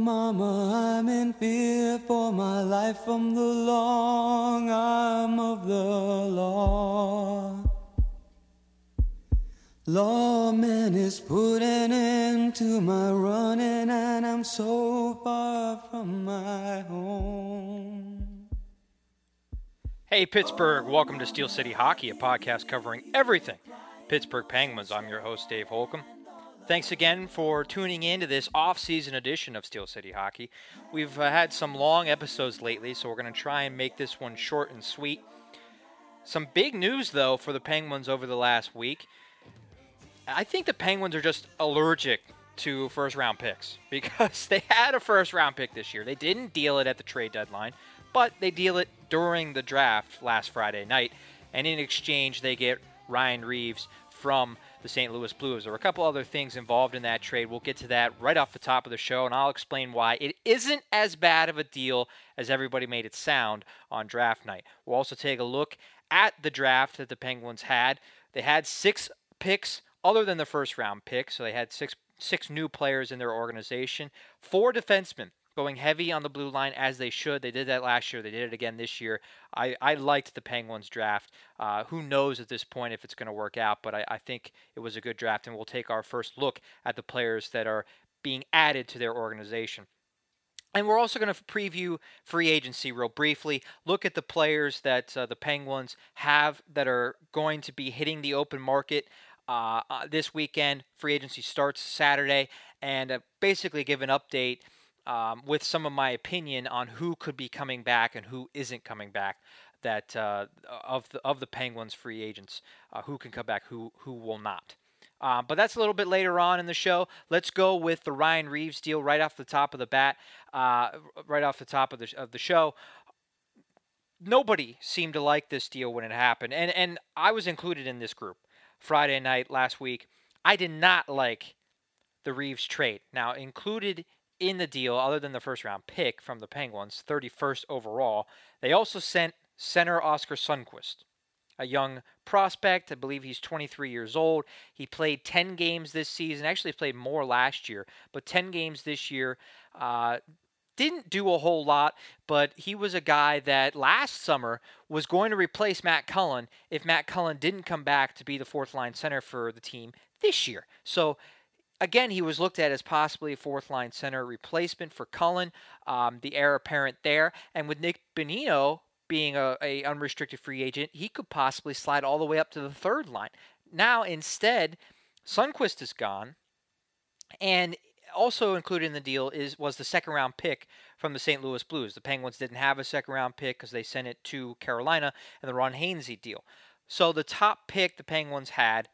mama, I'm in fear for my life from the long arm of the law. Lawman is putting an end to my running, and I'm so far from my home. Hey, Pittsburgh, welcome to Steel City Hockey, a podcast covering everything Pittsburgh Penguins. I'm your host, Dave Holcomb. Thanks again for tuning in to this off-season edition of Steel City Hockey. We've uh, had some long episodes lately, so we're going to try and make this one short and sweet. Some big news, though, for the Penguins over the last week. I think the Penguins are just allergic to first round picks because they had a first round pick this year. They didn't deal it at the trade deadline, but they deal it during the draft last Friday night. And in exchange, they get Ryan Reaves from the St. Louis Blues. There were a couple other things involved in that trade. We'll get to that right off the top of the show, and I'll explain why it isn't as bad of a deal as everybody made it sound on draft night. We'll also take a look at the draft that the Penguins had. They had six picks other than the first round pick, so they had six six new players in their organization, four defensemen going heavy on the blue line as they should. They did that last year. They did it again this year. I, I liked the Penguins draft. Uh, who knows at this point if it's going to work out, but I, I think it was a good draft, and we'll take our first look at the players that are being added to their organization. And we're also going to preview free agency real briefly. Look at the players that uh, the Penguins have that are going to be hitting the open market uh, uh, this weekend. Free agency starts Saturday, and uh, basically give an update um, with some of my opinion on who could be coming back and who isn't coming back. That uh, of the of the Penguins free agents, uh, who can come back, who who will not. Um, but that's a little bit later on in the show. Let's go with the Ryan Reaves deal right off the top of the bat, uh, right off the top of the of the show. Nobody seemed to like this deal when it happened, and and I was included in this group. Friday night last week, I did not like the Reaves trade. Now included in the deal, other than the first round pick from the Penguins, 31st overall, they also sent center Oscar Sundqvist, a young prospect. I believe he's 23 years old. He played 10 games this season. Actually, played more last year, but 10 games this year. Uh, didn't do a whole lot, but he was a guy that last summer was going to replace Matt Cullen if Matt Cullen didn't come back to be the fourth line center for the team this year. So again, he was looked at as possibly a fourth line center replacement for Cullen, um, the heir apparent there. And with Nick Bonino being a, a, unrestricted free agent, he could possibly slide all the way up to the third line. Now, instead, Sundqvist is gone, and also included in the deal is was the second round pick from the St. Louis Blues. The Penguins didn't have a second round pick because they sent it to Carolina in the Ron Hainsey deal. So the top pick the Penguins had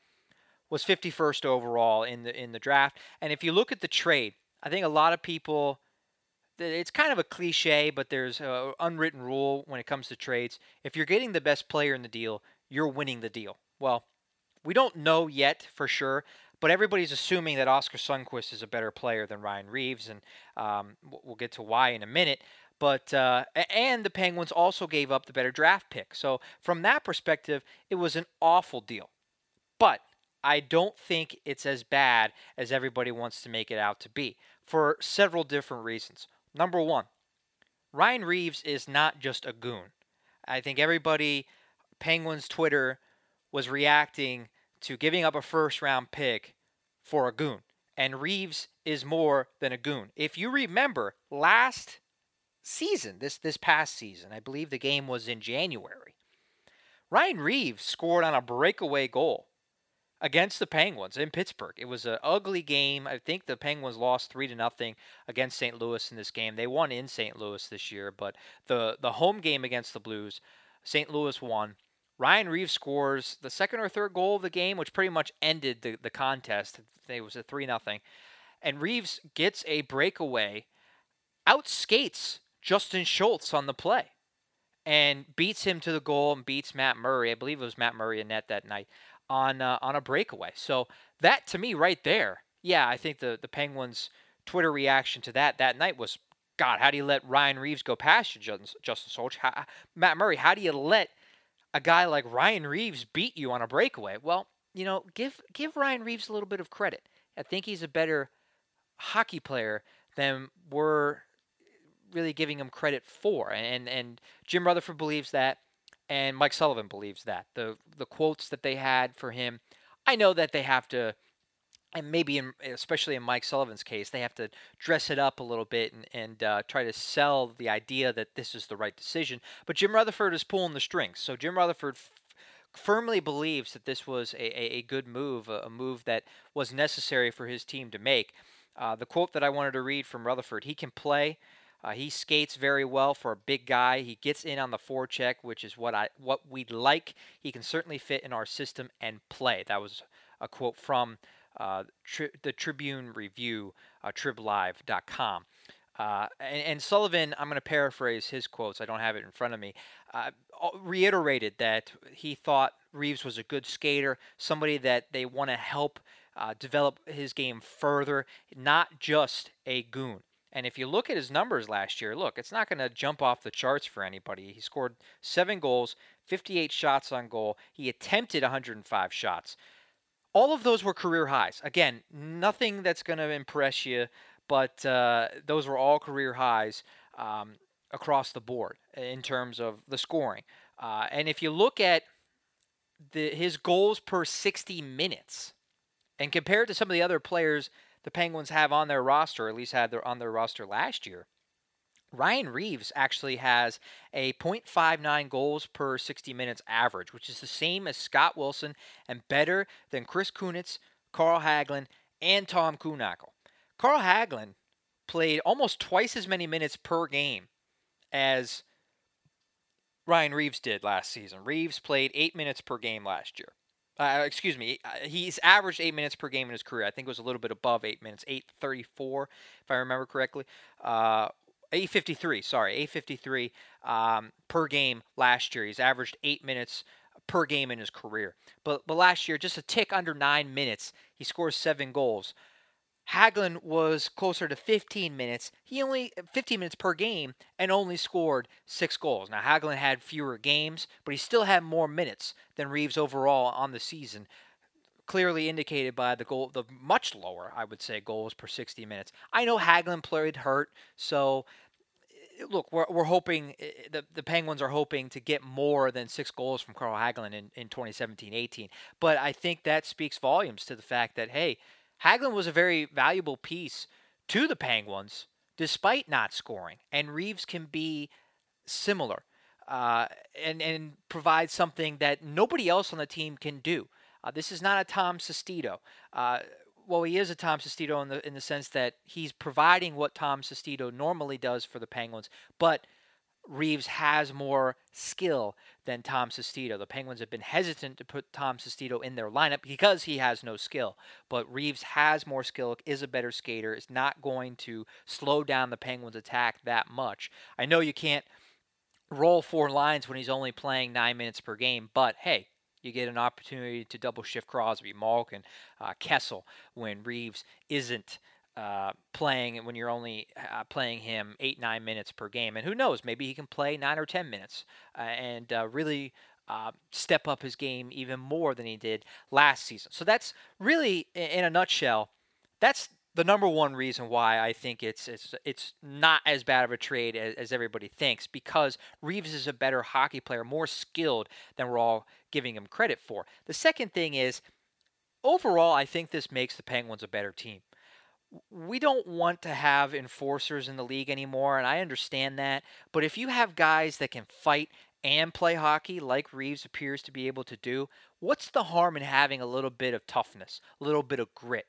was 51st overall in the in the draft. And if you look at the trade, I think a lot of people it's kind of a cliche, but there's an unwritten rule when it comes to trades. If you're getting the best player in the deal, you're winning the deal. Well, we don't know yet for sure, but everybody's assuming that Oscar Sundqvist is a better player than Ryan Reaves, and um, we'll get to why in a minute. But uh, and the Penguins also gave up the better draft pick. So from that perspective, it was an awful deal. But I don't think it's as bad as everybody wants to make it out to be for several different reasons. Number one, Ryan Reaves is not just a goon. I think everybody, Penguins Twitter, was reacting to giving up a first round pick for a goon. And Reaves is more than a goon. If you remember last season, this this past season, I believe the game was in January. Ryan Reaves scored on a breakaway goal against the Penguins in Pittsburgh. It was an ugly game. I think the Penguins lost three to nothing against St. Louis in this game. They won in St. Louis this year, but the the home game against the Blues, St. Louis won. Ryan Reaves scores the second or third goal of the game, which pretty much ended the, the contest. It was a 3 nothing, And Reaves gets a breakaway, outskates Justin Schultz on the play, and beats him to the goal and beats Matt Murray. I believe it was Matt Murray in net that night on uh, on a breakaway. So that to me right there, yeah, I think the the Penguins Twitter reaction to that that night was, God, how do you let Ryan Reaves go past you, Justin, Justin Schultz? How, Matt Murray, how do you let a guy like Ryan Reaves beat you on a breakaway? Well, you know, give give Ryan Reaves a little bit of credit. I think he's a better hockey player than we're really giving him credit for. And and Jim Rutherford believes that, and Mike Sullivan believes that. The the quotes that they had for him, I know that they have to and maybe in, especially in Mike Sullivan's case, they have to dress it up a little bit and, and uh, try to sell the idea that this is the right decision. But Jim Rutherford is pulling the strings. So Jim Rutherford firmly believes that this was a, a, a good move, a, a, move that was necessary for his team to make. Uh, the quote that I wanted to read from Rutherford: "He can play." Uh, he skates very well for a big guy. He gets in on the forecheck, which is what I what we'd like. He can certainly fit in our system and play. That was a quote from uh, tri- the Tribune Review, uh, triblive.com. Uh, and, and, Sullivan, I'm going to paraphrase his quotes. I don't have it in front of me. Uh, reiterated that he thought Reaves was a good skater, somebody that they want to help uh, develop his game further, not just a goon. And if you look at his numbers last year, look, it's not going to jump off the charts for anybody. He scored seven goals, 58 shots on goal. He attempted 105 shots all of those were career highs. Again, nothing that's going to impress you, but uh, those were all career highs um, across the board in terms of the scoring. Uh, and if you look at the, his goals per 60 minutes, and compared to some of the other players the Penguins have on their roster, at least had their, on their roster last year, Ryan Reaves actually has a 0.59 goals per 60 minutes average, which is the same as Scott Wilson and better than Chris Kunitz, Carl Hagelin, and Tom Kuhnhackl. Carl Hagelin played almost twice as many minutes per game as Ryan Reaves did last season. Reaves played eight minutes per game last year. Uh, excuse me, uh, he's averaged eight minutes per game in his career. I think it was a little bit above eight minutes, eight thirty-four, if I remember correctly. Uh, 853, sorry, 853 um, per game last year. He's averaged eight minutes per game in his career. But, but last year, just a tick under nine minutes, he scores seven goals. Hagelin was closer to 15 minutes. He only 15 minutes per game and only scored six goals. Now Hagelin had fewer games, but he still had more minutes than Reaves overall on the season clearly indicated by the goal, the much lower, I would say, goals per 60 minutes. I know Hagelin played hurt, so eh, look, we're, we're hoping eh, the, the Penguins are hoping to get more than six goals from Carl Hagelin in, in 2017-18. But I think that speaks volumes to the fact that hey, Hagelin was a very valuable piece to the Penguins despite not scoring, and Reaves can be similar. Uh, and and provide something that nobody else on the team can do. Uh, this is not a Tom Sestito. Uh, well, he is a Tom Sestito in the in the sense that he's providing what Tom Sestito normally does for the Penguins, but Reaves has more skill than Tom Sestito. The Penguins have been hesitant to put Tom Sestito in their lineup because he has no skill. But Reaves has more skill, is a better skater, is not going to slow down the Penguins' attack that much. I know you can't roll four lines when he's only playing nine minutes per game, but hey, you get an opportunity to double shift Crosby, Malkin, uh, Kessel when Reaves isn't uh, playing when you're only uh, playing him eight nine minutes per game. And who knows, maybe he can play nine or ten minutes uh, and uh, really. Uh, step up his game even more than he did last season. So that's really, in a nutshell, that's the number one reason why I think it's it's it's not as bad of a trade as, as, everybody thinks because Reaves is a better hockey player, more skilled than we're all giving him credit for. The second thing is overall I think this makes the Penguins a better team. We don't want to have enforcers in the league anymore and I understand that, but if you have guys that can fight and play hockey like Reaves appears to be able to do, what's the harm in having a little bit of toughness, a little bit of grit?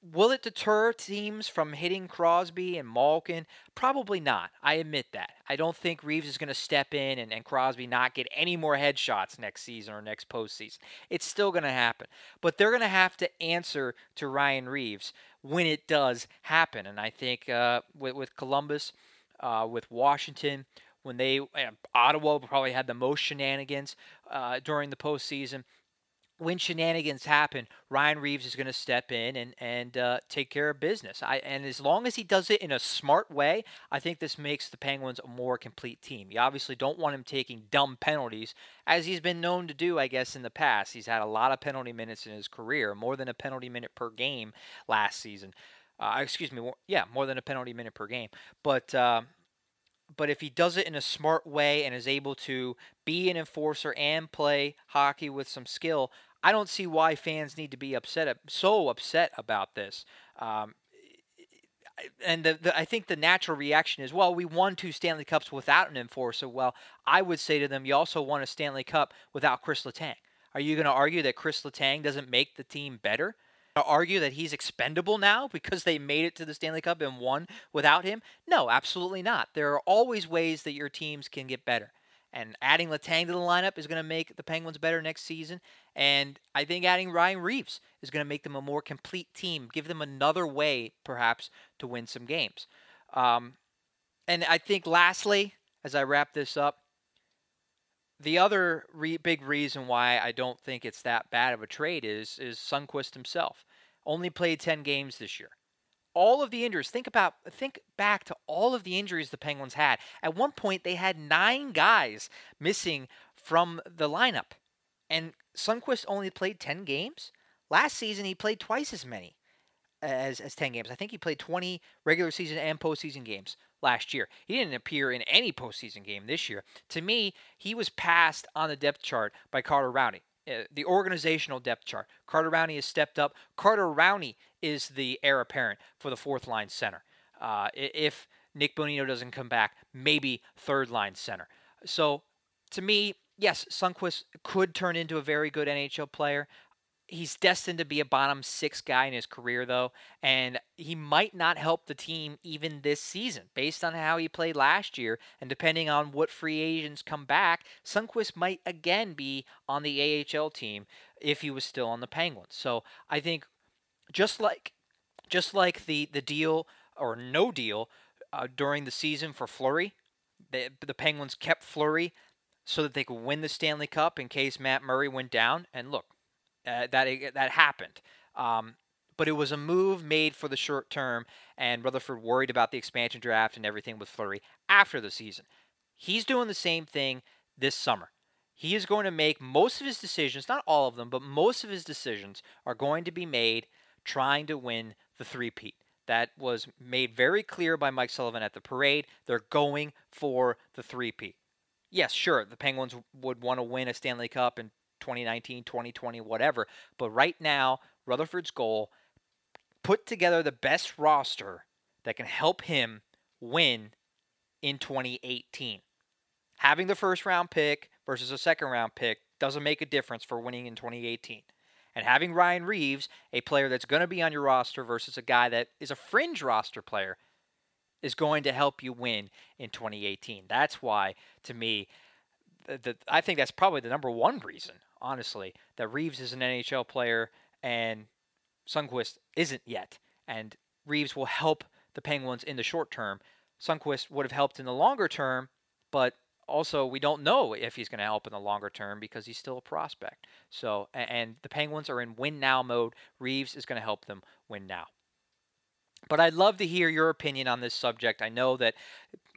Will it deter teams from hitting Crosby and Malkin? Probably not. I admit that. I don't think Reaves is going to step in and, and Crosby not get any more headshots next season or next postseason. It's still going to happen. But they're going to have to answer to Ryan Reaves when it does happen. And I think uh, with, with Columbus, uh, with Washington, when they, Ottawa probably had the most shenanigans uh, during the postseason when shenanigans happen, Ryan Reaves is going to step in and and uh, take care of business. I and as long as he does it in a smart way, I think this makes the Penguins a more complete team. You obviously don't want him taking dumb penalties, as he's been known to do, I guess, in the past. He's had a lot of penalty minutes in his career, more than a penalty minute per game last season. Uh, excuse me, yeah, more than a penalty minute per game. But uh, but if he does it in a smart way and is able to be an enforcer and play hockey with some skill, I don't see why fans need to be upset so upset about this. Um, and the, the, I think the natural reaction is, well, we won two Stanley Cups without an enforcer. Well, I would say to them, you also won a Stanley Cup without Chris Letang. Are you going to argue that Chris Letang doesn't make the team better? argue that he's expendable now because they made it to the Stanley Cup and won without him? No, absolutely not. There are always ways that your teams can get better. And adding Letang to the lineup is going to make the Penguins better next season. And I think adding Ryan Reaves is going to make them a more complete team, give them another way, perhaps, to win some games. Um, and I think, lastly, as I wrap this up, the other re- big reason why I don't think it's that bad of a trade is is Sundqvist himself only played 10 games this year. All of the injuries, think about think back to all of the injuries the Penguins had. At one point they had 9 guys missing from the lineup. And Sundqvist only played 10 games. Last season he played twice as many as as 10 games. I think he played 20 regular season and postseason games last year. He didn't appear in any postseason game this year. To me, he was passed on the depth chart by Carter Rowney. Uh, the organizational depth chart. Carter Rowney has stepped up. Carter Rowney is the heir apparent for the fourth line center. Uh, if Nick Bonino doesn't come back, maybe third line center. So to me, yes, Sundqvist could turn into a very good NHL player he's destined to be a bottom six guy in his career, though, and he might not help the team even this season based on how he played last year. And depending on what free agents come back, Sundqvist might again be on the AHL team if he was still on the Penguins. So I think just like just like the the deal or no deal uh, during the season for Fleury, the, the Penguins kept Fleury so that they could win the Stanley Cup in case Matt Murray went down. And look, uh, that that happened. Um, but it was a move made for the short term, and Rutherford worried about the expansion draft and everything with Fleury after the season. He's doing the same thing this summer. He is going to make most of his decisions, not all of them, but most of his decisions are going to be made trying to win the three-peat. That was made very clear by Mike Sullivan at the parade. They're going for the three-peat. Yes, sure, the Penguins would want to win a Stanley Cup and 2019, 2020, whatever. But right now, Rutherford's goal put together the best roster that can help him win in 2018. Having the first round pick versus a second round pick doesn't make a difference for winning in 2018. And having Ryan Reaves, a player that's going to be on your roster versus a guy that is a fringe roster player, is going to help you win in 2018. That's why, to me, the, I think that's probably the number one reason honestly, that Reaves is an NHL player and Sundqvist isn't yet. And Reaves will help the Penguins in the short term. Sundqvist would have helped in the longer term, but also we don't know if he's going to help in the longer term because he's still a prospect. So, and the Penguins are in win now mode. Reaves is going to help them win now. But I'd love to hear your opinion on this subject. I know that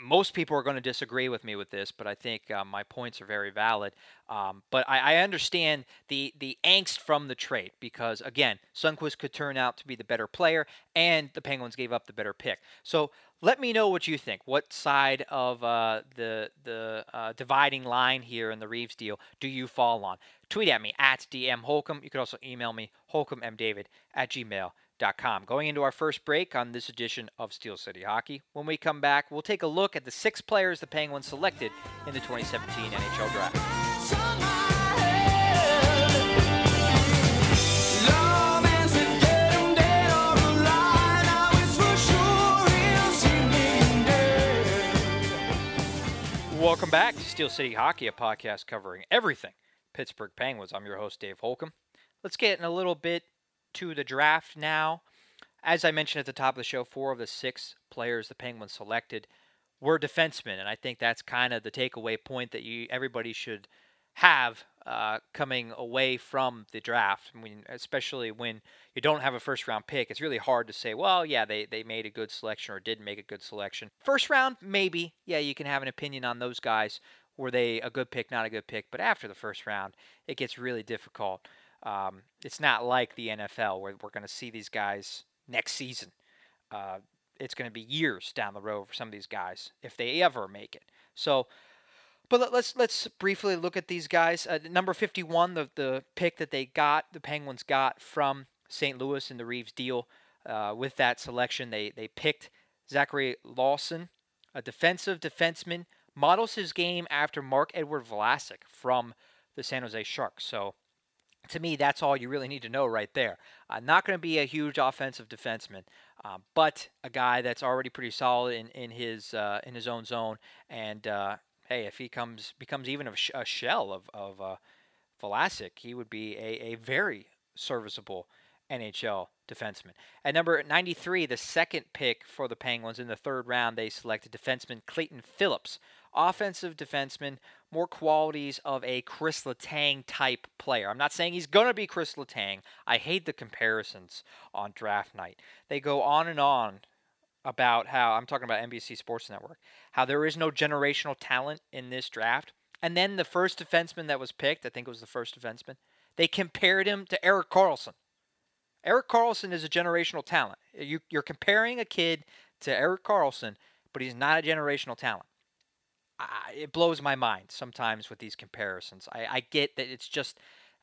most people are going to disagree with me with this, but I think uh, my points are very valid. Um, but I, I, understand the the angst from the trade because again, Sundqvist could turn out to be the better player, and the Penguins gave up the better pick. So let me know what you think. What side of uh, the the uh, dividing line here in the Reaves deal do you fall on? Tweet at me at DM Holcomb. You could also email me holcombmdavid at gmail Going into our first break on this edition of Steel City Hockey. When we come back, we'll take a look at the six players the Penguins selected in the 2017 NHL Draft. Welcome back to Steel City Hockey, a podcast covering everything Pittsburgh Penguins. I'm your host, Dave Holcomb. Let's get in a little bit to the draft now. As I mentioned at the top of the show, four of the six players the Penguins selected were defensemen, and I think that's kind of the takeaway point that you everybody should have uh, coming away from the draft. I mean, especially when you don't have a first round pick, it's really hard to say, well, yeah, they, they made a good selection or didn't make a good selection. First round, maybe, yeah, you can have an opinion on those guys. Were they a good pick, not a good pick? But after the first round, it gets really difficult. Um, it's not like the NFL where we're going to see these guys next season. uh, it's going to be years down the road for some of these guys if they ever make it. So, but let, us let's briefly look at these guys. Uh, number 51, the the pick that they got, the Penguins got from St. Louis in the Reaves deal. Uh, with that selection, they they picked Zachary Lauzon, a defensive defenseman, models his game after Marc-Edouard Vlasic from the San Jose Sharks. So to me, that's all you really need to know right there. Uh, not going to be a huge offensive defenseman, uh, but a guy that's already pretty solid in in his uh, in his own zone. And uh, hey, if he comes becomes even a, sh- a shell of of uh, Vlasic, he would be a, a very serviceable NHL defenseman. At number 93, the second pick for the Penguins in the third round, they selected defenseman Clayton Phillips offensive defenseman, more qualities of a Chris Letang type player. I'm not saying he's going to be Chris Letang. I hate the comparisons on draft night. They go on and on about how I'm talking about NBC Sports Network, how there is no generational talent in this draft. And then the first defenseman that was picked, I think it was the first defenseman, they compared him to Erik Karlsson. Erik Karlsson is a generational talent. You, are comparing a kid to Erik Karlsson, but he's not a generational talent. I, it blows my mind sometimes with these comparisons. I, I get that it's just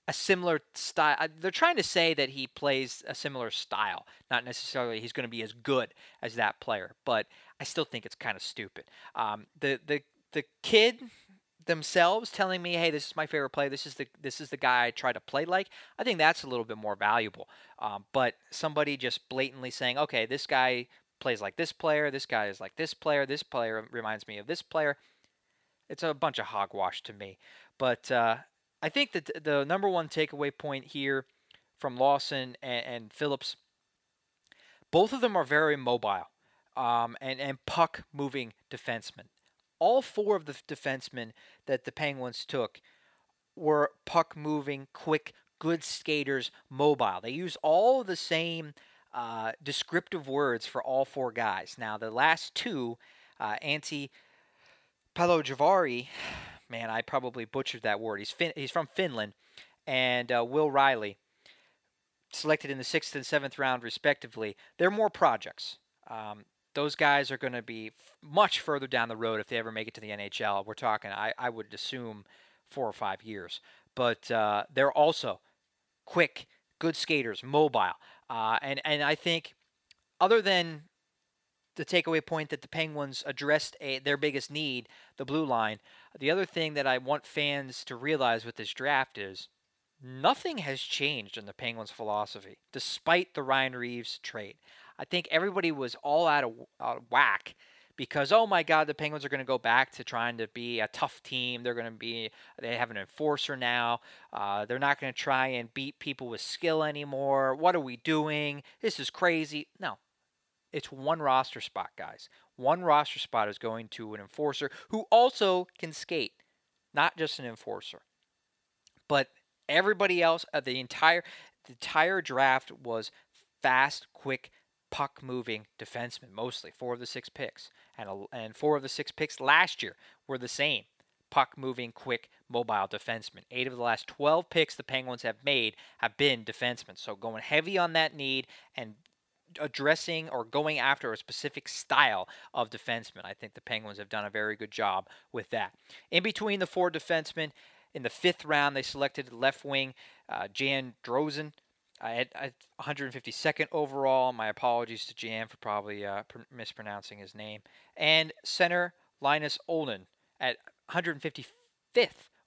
a similar style. They're trying to say that he plays a similar style, not necessarily he's going to be as good as that player. But I still think it's kind of stupid. Um, the the the kid themselves telling me, "Hey, this is my favorite play. This is the this is the guy I try to play like." I think that's a little bit more valuable. Um, but somebody just blatantly saying, "Okay, this guy plays like this player. This guy is like this player. This player reminds me of this player." It's a bunch of hogwash to me. But uh, I think that the number one takeaway point here from Lauzon and, and Phillips, both of them are very mobile um, and, and puck moving defensemen. All four of the defensemen that the Penguins took were puck moving, quick, good skaters, mobile. They use all the same uh, descriptive words for all four guys. Now, the last two, uh, Antti Palojavari, man, I probably butchered that word. He's fin- he's from Finland, and uh, Will Reilly, selected in the sixth and seventh round respectively. They're more projects. Um, those guys are going to be f- much further down the road if they ever make it to the NHL. We're talking, I, I would assume, four or five years. But uh, they're also quick, good skaters, mobile, uh, and and I think other than the takeaway point that the Penguins addressed a, their biggest need, the blue line. The other thing that I want fans to realize with this draft is nothing has changed in the Penguins' philosophy, despite the Ryan Reaves trade. I think everybody was all out of, out of whack because oh my god the penguins are going to go back to trying to be a tough team. They're going to be they have an enforcer now. Uh, they're not going to try and beat people with skill anymore. What are we doing? This is crazy. No it's one roster spot, guys. One roster spot is going to an enforcer who also can skate, not just an enforcer. But everybody else, uh, the entire the entire draft was fast, quick, puck moving defensemen, mostly four of the six picks, and a, and four of the six picks last year were the same puck moving, quick, mobile defensemen. Eight of the last 12 picks the Penguins have made have been defensemen. So going heavy on that need and addressing or going after a specific style of defenseman. I think the Penguins have done a very good job with that. In between the four defensemen, in the fifth round, they selected left wing uh, Jan Drozen at, at 152nd overall. My apologies to Jan for probably uh, pr- mispronouncing his name. And center Linus Ullmark at 155th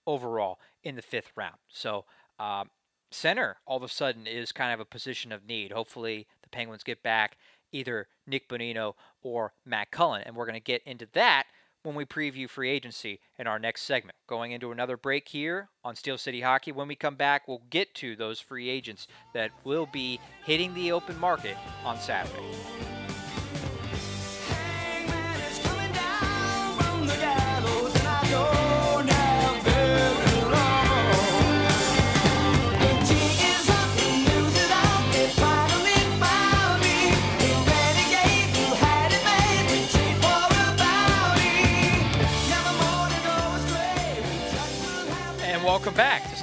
overall in the fifth round. So um, center all of a sudden is kind of a position of need. Hopefully, Penguins get back either Nick Bonino or Matt Cullen, and we're going to get into that when we preview free agency in our next segment. Going into another break here on Steel City Hockey. When we come back, we'll get to those free agents that will be hitting the open market on Saturday.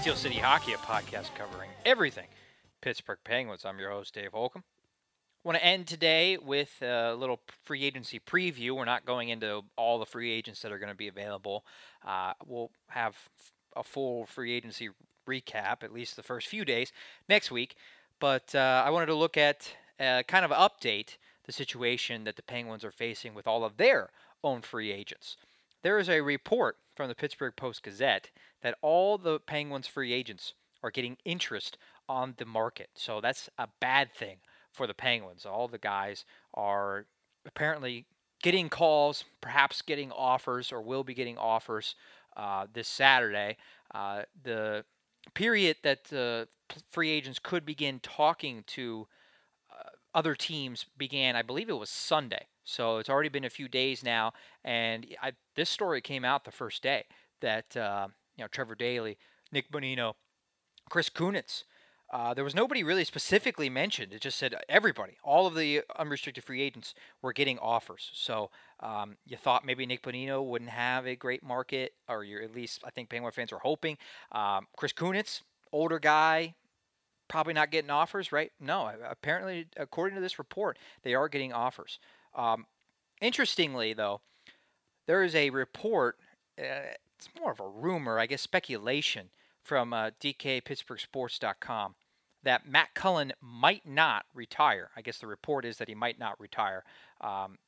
Steel City Hockey, a podcast covering everything Pittsburgh Penguins. I'm your host, Dave Holcomb. want to end today with a little free agency preview. We're not going into all the free agents that are going to be available. Uh, we'll have a full free agency recap, at least the first few days, next week. But uh, I wanted to look at uh, kind of update the situation that the Penguins are facing with all of their own free agents. There is a report from the Pittsburgh Post Gazette that all the Penguins free agents are getting interest on the market. So that's a bad thing for the Penguins. All the guys are apparently getting calls, perhaps getting offers, or will be getting offers uh, this Saturday. Uh, the period that uh, free agents could begin talking to uh, other teams began, I believe it was Sunday. So it's already been a few days now, and I, this story came out the first day that uh, you know Trevor Daley, Nick Bonino, Chris Kunitz uh, there was nobody really specifically mentioned. It just said everybody, all of the unrestricted free agents were getting offers. So um, you thought maybe Nick Bonino wouldn't have a great market, or you're at least I think Penguin fans were hoping. Um, Chris Kunitz, older guy, probably not getting offers, right? No, apparently, according to this report, they are getting offers. Um, interestingly, though, there is a report. Uh, it's more of a rumor, I guess, speculation from uh, DKPittsburghSports.com that Matt Cullen might not retire. I guess the report is that he might not retire. Um,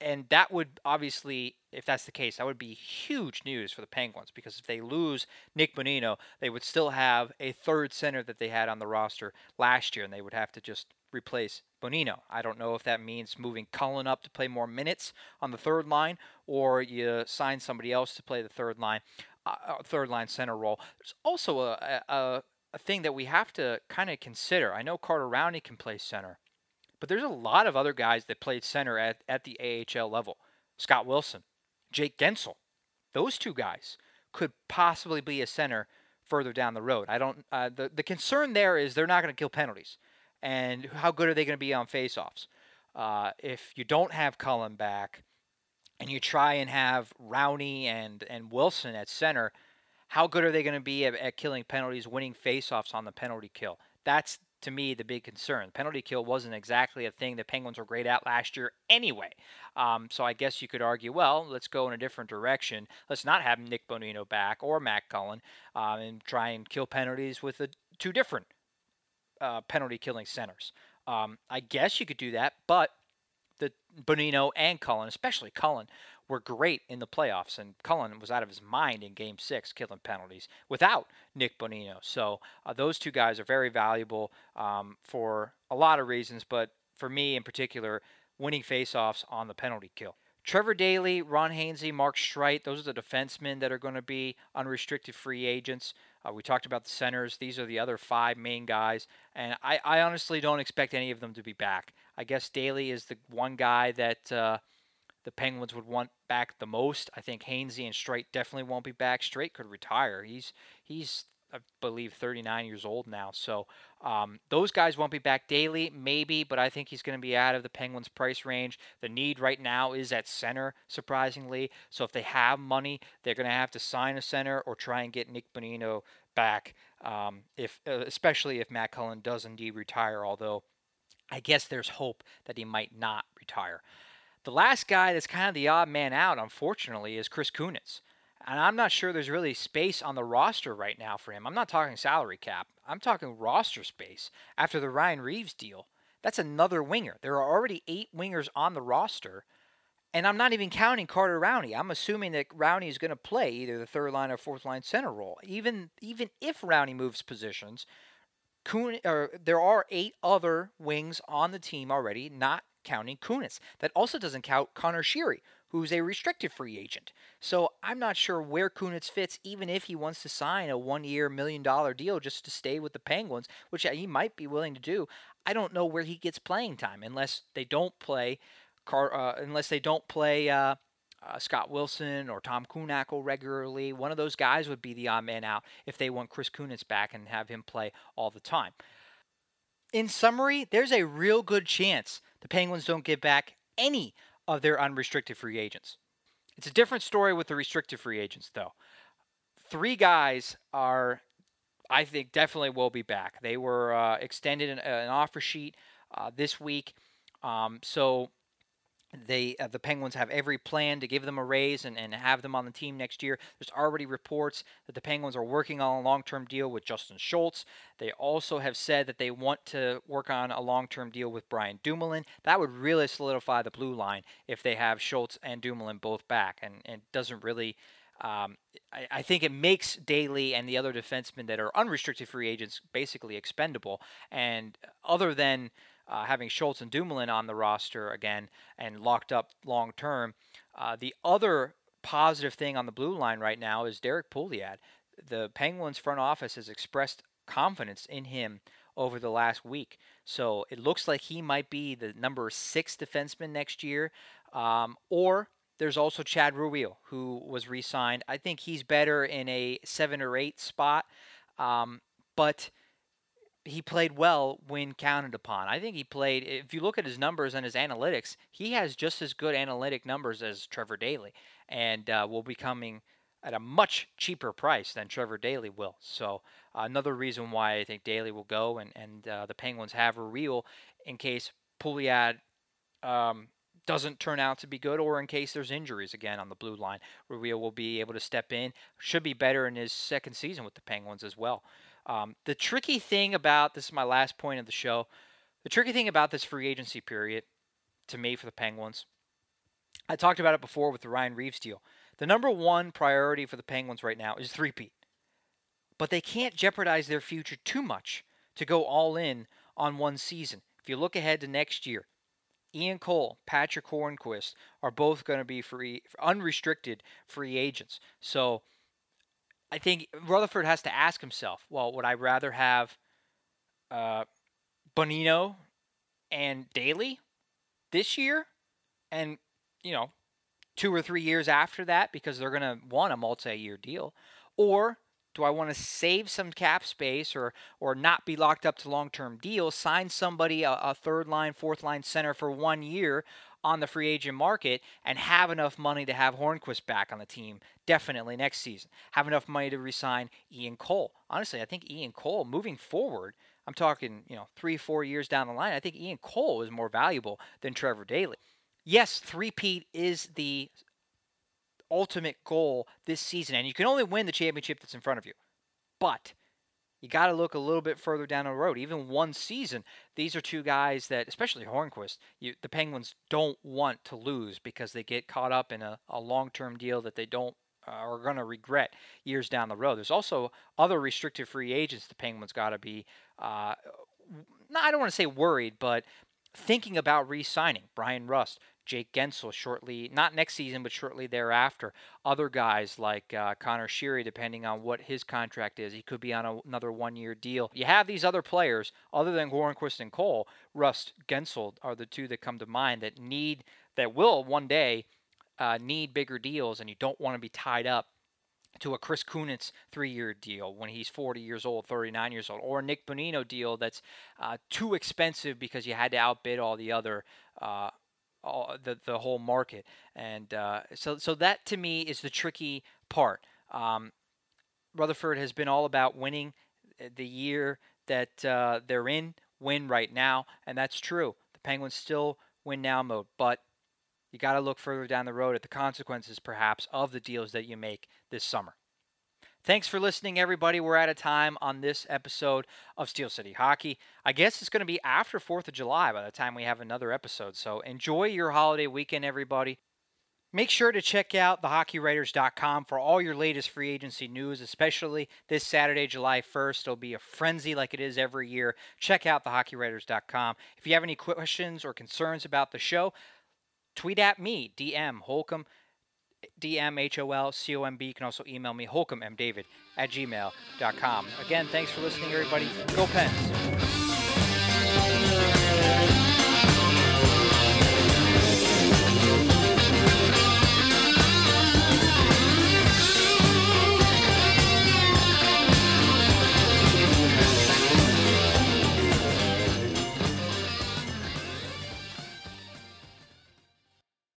and that would obviously, if that's the case, that would be huge news for the Penguins because if they lose Nick Bonino, they would still have a third center that they had on the roster last year, and they would have to just replace Bonino. I don't know if that means moving Cullen up to play more minutes on the third line or you sign somebody else to play the third line uh, third line center role. There's also a, a, a thing that we have to kind of consider. I know Carter Rowney can play center, but there's a lot of other guys that played center at, at the AHL level. Scott Wilson, Jake Guentzel, those two guys could possibly be a center further down the road. I don't. Uh, the the concern there is they're not going to kill penalties, and how good are they going to be on faceoffs? Uh, if you don't have Cullen back, and you try and have Rowney and and Wilson at center, how good are they going to be at, at killing penalties, winning faceoffs on the penalty kill? That's to me the big concern. Penalty kill wasn't exactly a thing the Penguins were great at last year anyway. Um, so I guess you could argue, well, let's go in a different direction. Let's not have Nick Bonino back or Matt Cullen um, and try and kill penalties with the two different uh, penalty killing centers. Um, I guess you could do that, but the Bonino and Cullen, especially Cullen, were great in the playoffs, and Cullen was out of his mind in Game Six, killing penalties without Nick Bonino. So uh, those two guys are very valuable um, for a lot of reasons, but for me in particular, winning faceoffs on the penalty kill. Trevor Daley, Ron Hainsey, Mark Streit, those are the defensemen that are going to be unrestricted free agents. Uh, we talked about the centers. These are the other five main guys. And I, I, honestly don't expect any of them to be back. I guess Daley is the one guy that uh, the Penguins would want back the most. I think Hainsey and Streit definitely won't be back. Streit could retire. He's he's I believe 39 years old now. So um, those guys won't be back Daley, maybe, but I think he's going to be out of the Penguins' price range. The need right now is at center, surprisingly. So if they have money, they're going to have to sign a center or try and get Nick Bonino back. Um, if uh, especially if Matt Cullen does indeed retire, although I guess there's hope that he might not retire. The last guy that's kind of the odd man out, unfortunately, is Chris Kunitz. And I'm not sure there's really space on the roster right now for him. I'm not talking salary cap. I'm talking roster space after the Ryan Reaves deal. That's another winger. There are already eight wingers on the roster. And I'm not even counting Carter Rowney. I'm assuming that Rowney is going to play either the third line or fourth line center role. Even even if Rowney moves positions, Kuhn, there are eight other wings on the team already, not counting Kunitz. That also doesn't count Conor Sheary, who's a restricted free agent. So I'm not sure where Kunitz fits, even if he wants to sign a one year, million dollar deal just to stay with the Penguins, which he might be willing to do. I don't know where he gets playing time unless they don't play. Car, uh, unless they don't play uh, uh, Scott Wilson or Tom Kuhnhackl regularly, one of those guys would be the odd man out if they want Chris Kunitz back and have him play all the time. In summary, there's a real good chance the Penguins don't get back any of their unrestricted free agents. It's a different story with the restricted free agents, though. Three guys are, I think, definitely will be back. They were uh, extended an, an, offer sheet uh, this week. Um, so they uh, the Penguins have every plan to give them a raise and, and have them on the team next year. There's already reports that the Penguins are working on a long-term deal with Justin Schultz. They also have said that they want to work on a long-term deal with Brian Dumoulin. That would really solidify the blue line if they have Schultz and Dumoulin both back, and and doesn't really. Um, I, I, think it makes Daley and the other defensemen that are unrestricted free agents basically expendable. And other than uh, having Schultz and Dumoulin on the roster again and locked up long term. Uh, the other positive thing on the blue line right now is Derrick Pouliot. The Penguins front office has expressed confidence in him over the last week. So it looks like he might be the number six defenseman next year. Um, or there's also Chad Ruhwedel, who was re signed. I think he's better in a seven or eight spot. Um, but he played well when counted upon. I think he played, if you look at his numbers and his analytics, he has just as good analytic numbers as Trevor Daley and uh, will be coming at a much cheaper price than Trevor Daley will. So, uh, another reason why I think Daley will go and, and uh, the Penguins have a real in case Pouliot um, doesn't turn out to be good or in case there's injuries again on the blue line. Ruhwedel will be able to step in. Should be better in his second season with the Penguins as well. Um, the tricky thing about this is my last point of the show. The tricky thing about this free agency period, to me, for the Penguins, I talked about it before with the Ryan Reaves deal. The number one priority for the Penguins right now is three-peat. But they can't jeopardize their future too much to go all in on one season. If you look ahead to next year, Ian Cole, Patrick Hornqvist are both going to be free, unrestricted free agents. So I think Rutherford has to ask himself, well, would I rather have uh, Bonino and Daley this year and, you know, two or three years after that because they're going to want a multi-year deal? Or do I want to save some cap space or or not be locked up to long-term deals, sign somebody a, a third line, fourth line center for one year on the free agent market and have enough money to have Hornqvist back on the team definitely next season. Have enough money to resign Ian Cole. Honestly, I think Ian Cole moving forward, I'm talking, you know, three, four years down the line, I think Ian Cole is more valuable than Trevor Daley. Yes, three-peat is the ultimate goal this season, and you can only win the championship that's in front of you. But you got to look a little bit further down the road. Even one season, these are two guys that, especially Hornqvist, you, the Penguins don't want to lose because they get caught up in a, a long term deal that they don't uh, are going to regret years down the road. There's also other restricted free agents the Penguins got to be, uh, I don't want to say worried, but thinking about re signing. Bryan Rust, Jake Guentzel shortly, not next season, but shortly thereafter. Other guys like uh, Conor Sheary, depending on what his contract is, he could be on a, another one-year deal. You have these other players, other than Hornqvist and Cole, Rust, Guentzel are the two that come to mind that need, that will one day uh, need bigger deals, and you don't want to be tied up to a Chris Kunitz three-year deal when he's 40 years old, 39 years old, or a Nick Bonino deal that's uh, too expensive because you had to outbid all the other uh, all, the the whole market. And uh, so so that to me is the tricky part. Um, Rutherford has been all about winning the year that uh, they're in, win right now, and that's true. The Penguins still win now mode, but you got to look further down the road at the consequences, perhaps, of the deals that you make this summer. Thanks for listening, everybody. We're out of time on this episode of Steel City Hockey. I guess it's going to be after 4th of July by the time we have another episode. So enjoy your holiday weekend, everybody. Make sure to check out thehockeywriters.com for all your latest free agency news, especially this Saturday, July 1st. It'll be a frenzy like it is every year. Check out thehockeywriters.com. If you have any questions or concerns about the show, tweet at me, DM Holcomb. DM H O L C O M B. You can also email me, holcombmdavid at gmail.com. Again, thanks for listening, everybody. Go Pens.